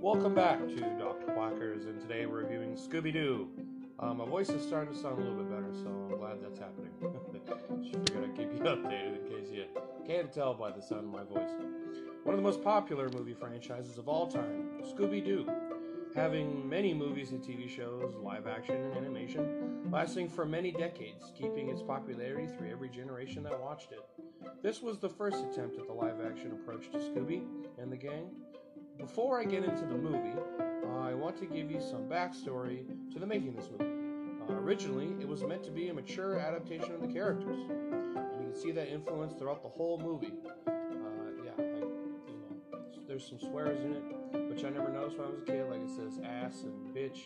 Welcome back to Dr. Quackers, and today we're reviewing Scooby Doo. Um, my voice is starting to sound a little bit better, so I'm glad that's happening. Figured I'd keep you updated in case you can't tell by the sound of my voice. One of the most popular movie franchises of all time, Scooby Doo, having many movies and TV shows, live action and animation, lasting for many decades, keeping its popularity through every generation that watched it. This was the first attempt at the live action approach to Scooby and the gang. Before I get into the movie, I want to give you some backstory to the making of this movie. Uh, originally, it was meant to be a mature adaptation of the characters. You can see that influence throughout the whole movie. There's some swears in it, which I never noticed when I was a kid, like it says ass and bitch.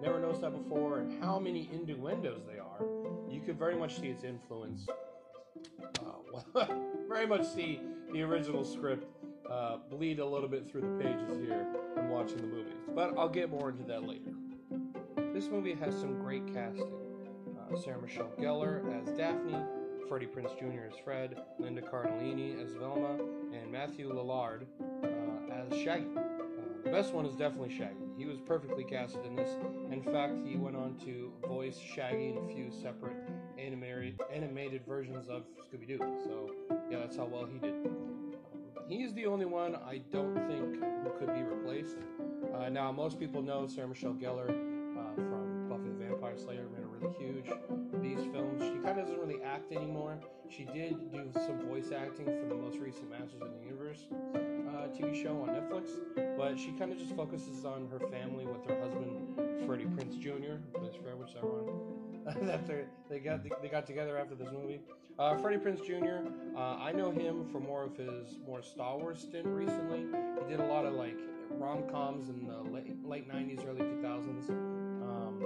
Never noticed that before, and how many innuendos they are. You could very much see its influence. Uh, very much see the original script uh, bleed a little bit through the pages here when watching the movie. But I'll get more into that later. This movie has some great casting. Uh, Sarah Michelle Gellar as Daphne, Freddie Prinze Jr. as Fred, Linda Cardellini as Velma, and Matthew Lillard as Shaggy. Uh, the best one is definitely Shaggy. He was perfectly casted in this. In fact, he went on to voice Shaggy in a few separate animated, animated versions of Scooby Doo. So, yeah, that's how well he did. He's the only one I don't think who could be replaced. Uh, now, most people know Sarah Michelle Gellar uh, from Buffy the Vampire Slayer, made a really huge these films. She kind of doesn't really act anymore. She did do some voice acting for the most recent Masters of the Universe uh, TV show on Netflix, but she kind of just focuses on her family with her husband Freddie Prinze Jr. Fred, which is ironic that they got they got together after this movie. Uh, Freddie Prinze Jr. Uh, I know him for more of his more Star Wars stint recently. He did a lot of like rom coms in the late late '90s, early 2000s. Um,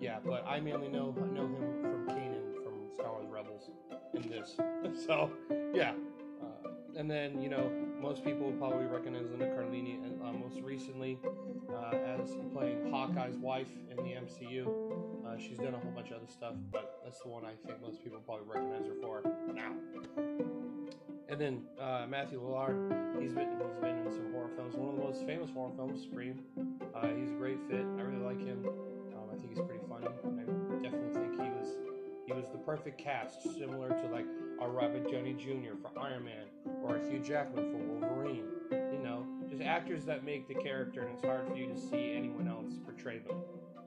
yeah, but I mainly know know him from Kanan from Star Wars Rebels in this. so yeah, uh, and then you know most people probably recognize Linda Cardellini and uh, most recently uh, as playing Hawkeye's wife in the MCU. Uh, she's done a whole bunch of other stuff, but that's the one I think most people probably recognize her for now. And then uh, Matthew Lillard, he's been he's been in some horror films. One of the most famous horror films, Scream. Uh, he's a great fit. I really like him. Um, I think he's pretty funny. I definitely think he was he was the perfect cast, similar to like a Robert Downey Jr. for Iron Man or a Hugh Jackman for Wolverine. You know, just actors that make the character, and it's hard for you to see anyone else portray them.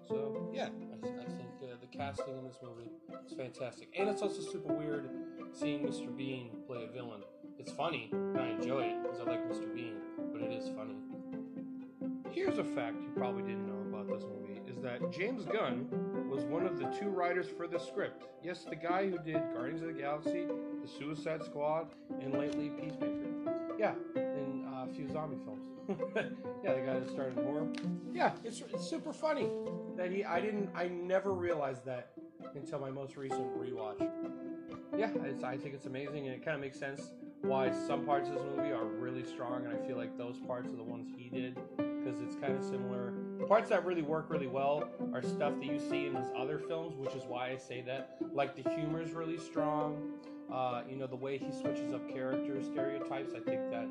So yeah, I, I think uh, the casting in this movie is fantastic, and it's also super weird seeing Mr. Bean play a villain. It's funny, and I enjoy it because I like Mr. Bean, but it is funny. Here's a fact you probably didn't know about this movie: is that James Gunn was one of the two writers for the script. Yes, the guy who did Guardians of the Galaxy, The Suicide Squad, and lately Peacemaker. Yeah, and uh, a few zombie films. yeah, the guy that started horror. Yeah, it's, it's super funny that he. I didn't. I never realized that until my most recent rewatch. Yeah, I think it's amazing, and it kind of makes sense why some parts of this movie are really strong, and I feel like those parts are the ones he did because it's kind of similar. The parts that really work really well are stuff that you see in his other films, which is why I say that. Like the humor is really strong. Uh, you know, the way he switches up character stereotypes, I think that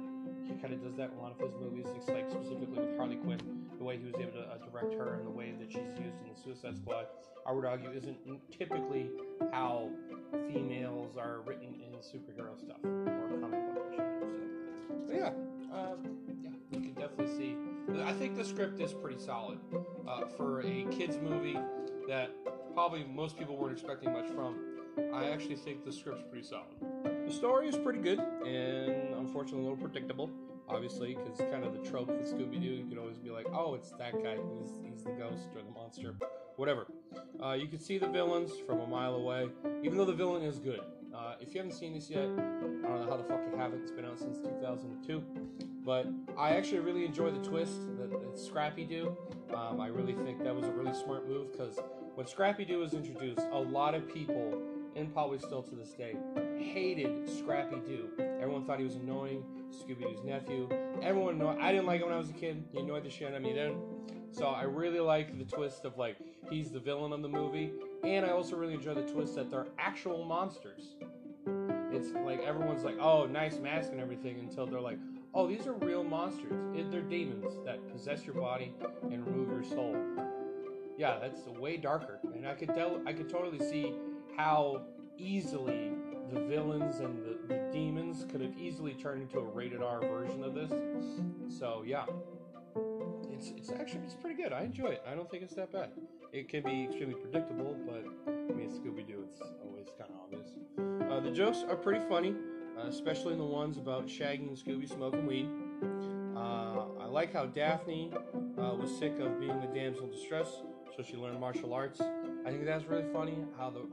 he kind of does that in a lot of his movies. It's like specifically with Harley Quinn, the way he was able to uh, direct her and the way that she's used in the Suicide Squad, I would argue isn't typically how females are written in superhero stuff I think the script is pretty solid uh, for a kids movie that probably most people weren't expecting much from. I actually think the script's pretty solid. The story is pretty good and unfortunately a little predictable, obviously, because it's kind of the trope with Scooby Doo. You could always be like, oh, it's that guy. He's, he's the ghost or the monster, whatever. Uh, you can see the villains from a mile away, even though the villain is good. Uh, if you haven't seen this yet, I don't know how the fuck you haven't. It's been out since 2002. But I actually really enjoy the twist that, that Scrappy Doo. Um, I really think that was a really smart move because when Scrappy Doo was introduced, a lot of people, and probably still to this day, hated Scrappy Doo. Everyone thought he was annoying. Scooby Doo's nephew. Everyone I didn't like him when I was a kid. He annoyed the shit out of me then. So I really like the twist of like he's the villain of the movie, and I also really enjoy the twist that they're actual monsters. it's like everyone's like, oh, nice mask and everything, until they're like, oh, these are real monsters. They're demons that possess your body and remove your soul. Yeah, that's way darker, and I could tell, I could totally see how easily the villains and the, the demons could have easily turned into a rated R version of this. So yeah, it's it's actually it's pretty good. I enjoy it. I don't think it's that bad. It can be extremely predictable, but I mean Scooby Doo, it's always kind of obvious. Uh, the jokes are pretty funny, uh, especially in the ones about Shaggy and Scooby smoking weed. Uh, I like how Daphne uh, was sick of being the damsel in distress, so she learned martial arts. I think that's really funny how the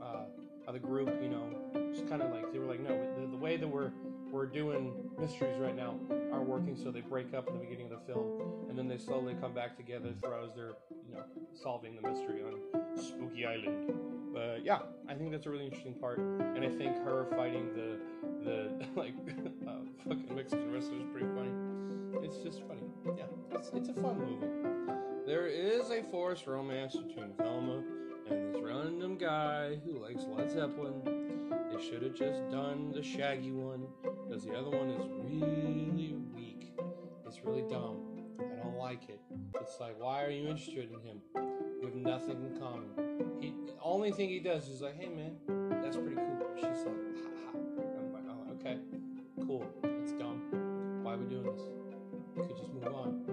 how the group, you know, just kind of like they were like, no, the, the way that we're we're doing mysteries right now are working, so they break up in the beginning of the film, and then they slowly come back together throughout as they're, you know, solving the mystery on Spooky Island. But yeah, I think that's a really interesting part, and I think her fighting the the like uh, fucking Mexican wrestler is pretty funny. It's just funny. Yeah, it's, it's a fun movie. There is a forced romance between Velma and this random guy who likes Led Zeppelin. They should have just done the Shaggy one because the other one is really weak. It's really dumb. I don't like it. It's like, why are you interested in him? You have nothing in common. He, the only thing he does is like, hey man, that's pretty cool. She's like, ha ha. I'm like, oh, okay, cool. It's dumb. Why are we doing this? We could just move on.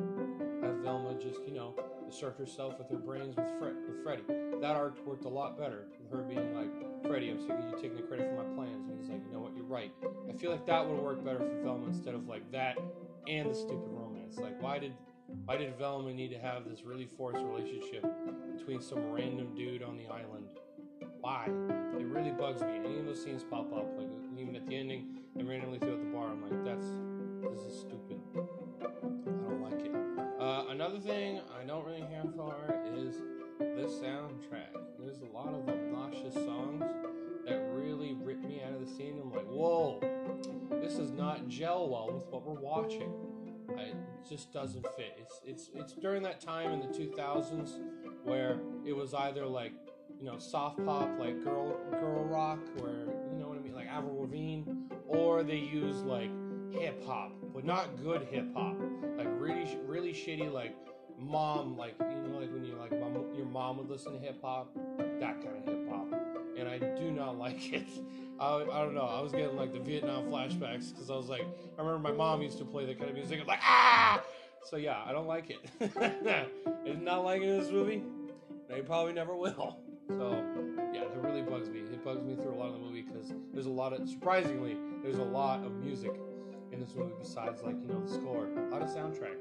Have Velma just, you know, assert herself with her brains with Fred, with Freddy. That arc worked a lot better. With her being like, Freddy, I'm sick of you taking the credit for my plans. And he's like, you know what, you're right. I feel like that would worked better for Velma instead of like that and the stupid romance. Like, why did why did Velma need to have this really forced relationship between some random dude on the island? Why? It really bugs me. Any of those scenes pop up, like even at the ending and randomly throughout the bar, I'm like, that's this is stupid. Another thing I don't really care for is the soundtrack. There's a lot of obnoxious songs that really rip me out of the scene. I'm like, whoa, this does not gel well with what we're watching. I, it just doesn't fit. It's it's it's during that time in the 2000s where it was either like you know soft pop like girl girl rock, where you know what I mean, like Avril Lavigne, or they use like hip hop, but not good hip hop, really really shitty like mom like you know like when you like mom, your mom would listen to hip hop, that kind of hip hop, and I do not like it. I, I don't know. I was getting like the Vietnam flashbacks because I was like, I remember my mom used to play that kind of music. I'm like, ah! So yeah, I don't like it. I did not like it in this movie. And I probably never will. So yeah, it really bugs me. It bugs me through a lot of the movie because there's a lot of, surprisingly, there's a lot of music in this movie besides like, you know, the score, a lot of soundtrack.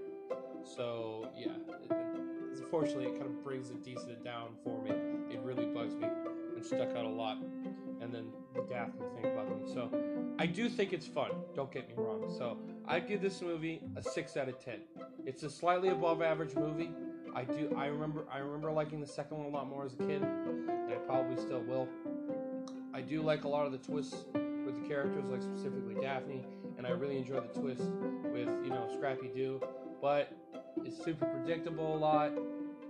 So yeah, it, it, unfortunately, it kind of brings it decent down for me. It really bugs me and stuck out a lot. And then the Daphne thing bugged me. So I do think it's fun. Don't get me wrong. So I'd give this movie a six out of ten. It's a slightly above average movie. I do. I remember. I remember liking the second one a lot more as a kid, and I probably still will. I do like a lot of the twists with the characters, like specifically Daphne, and I really enjoy the twist with you know Scrappy Doo. But it's super predictable a lot,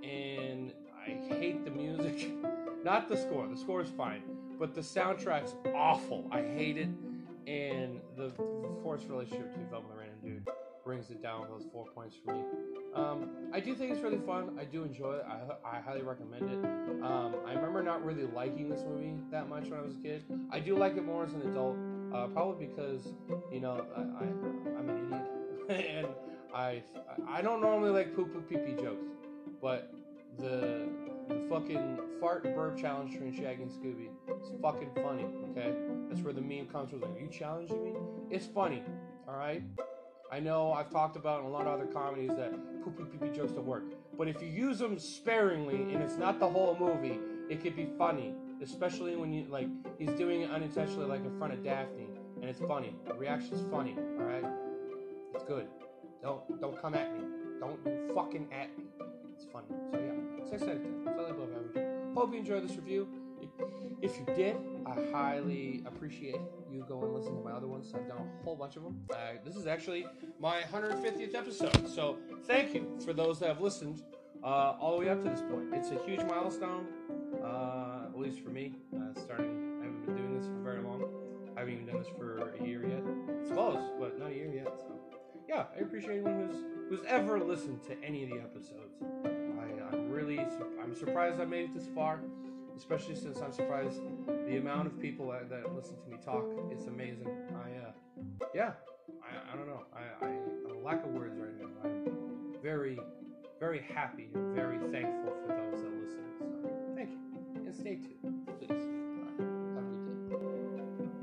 and I hate the music. Not the score. The score is fine, but the soundtrack's awful. I hate it, and the, forced relationship between Velma the Random Dude brings it down those four points for me. Um, I do think it's really fun. I do enjoy it. I, I highly recommend it. Um, I remember not really liking this movie that much when I was a kid. I do like it more as an adult, uh, probably because you know I, I I'm an idiot and I I don't normally like poo poo pee pee jokes, but the the fucking fart burp challenge between Shaggy and Scooby is fucking funny. Okay, that's where the meme comes from. Like, are you challenging me? It's funny. All right. I know I've talked about in a lot of other comedies that poo poo pee pee jokes don't work, but if you use them sparingly and it's not the whole movie, it could be funny. Especially when you like he's doing it unintentionally, like in front of Daphne, and it's funny. The reaction's funny. All right, it's good. Don't don't come at me. Don't fucking at me. It's funny. So yeah, of ten. Slightly above average. Hope you enjoyed this review. If you did, I highly appreciate you go and listen to my other ones. I've done a whole bunch of them. Uh, this is actually my 150th episode, so thank you for those that have listened uh, all the way up to this point. It's a huge milestone, uh, at least for me. Uh, starting, I haven't been doing this for very long, I haven't even done this for a year yet. It's close, but not a year yet. So, yeah, I appreciate anyone who's who's ever listened to any of the episodes. I, I'm really I'm surprised I made it this far, especially since I'm surprised the amount of people that, that listen to me talk. It's amazing. I uh, yeah, I, I don't know. I, I I'm lack of words right now. I'm very very happy and very thankful for those that listen. Stay tuned, please. Have a good day.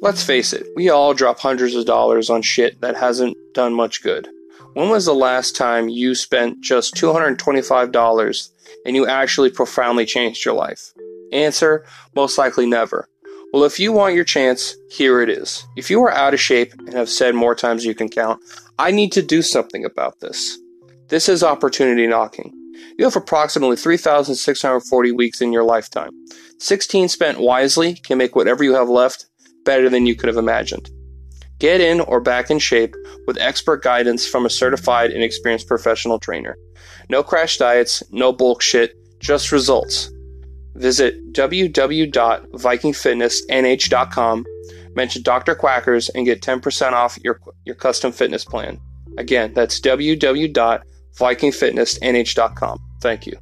Let's face it, we all drop hundreds of dollars on shit that hasn't done much good. When was the last time you spent just $225 and you actually profoundly changed your life? Answer, most likely never. Well, if you want your chance, here it is. If you are out of shape and have said more times you can count, I need to do something about this. This is opportunity knocking. You have approximately 3,640 weeks in your lifetime. 16 spent wisely can make whatever you have left better than you could have imagined. Get in or back in shape with expert guidance from a certified and experienced professional trainer. No crash diets, no bullshit, just results. Visit www.vikingfitnessnh.com, mention Dr. Quackers, and get 10% off your, your custom fitness plan. Again, that's www.vikingfitnessnh.com. Thank you.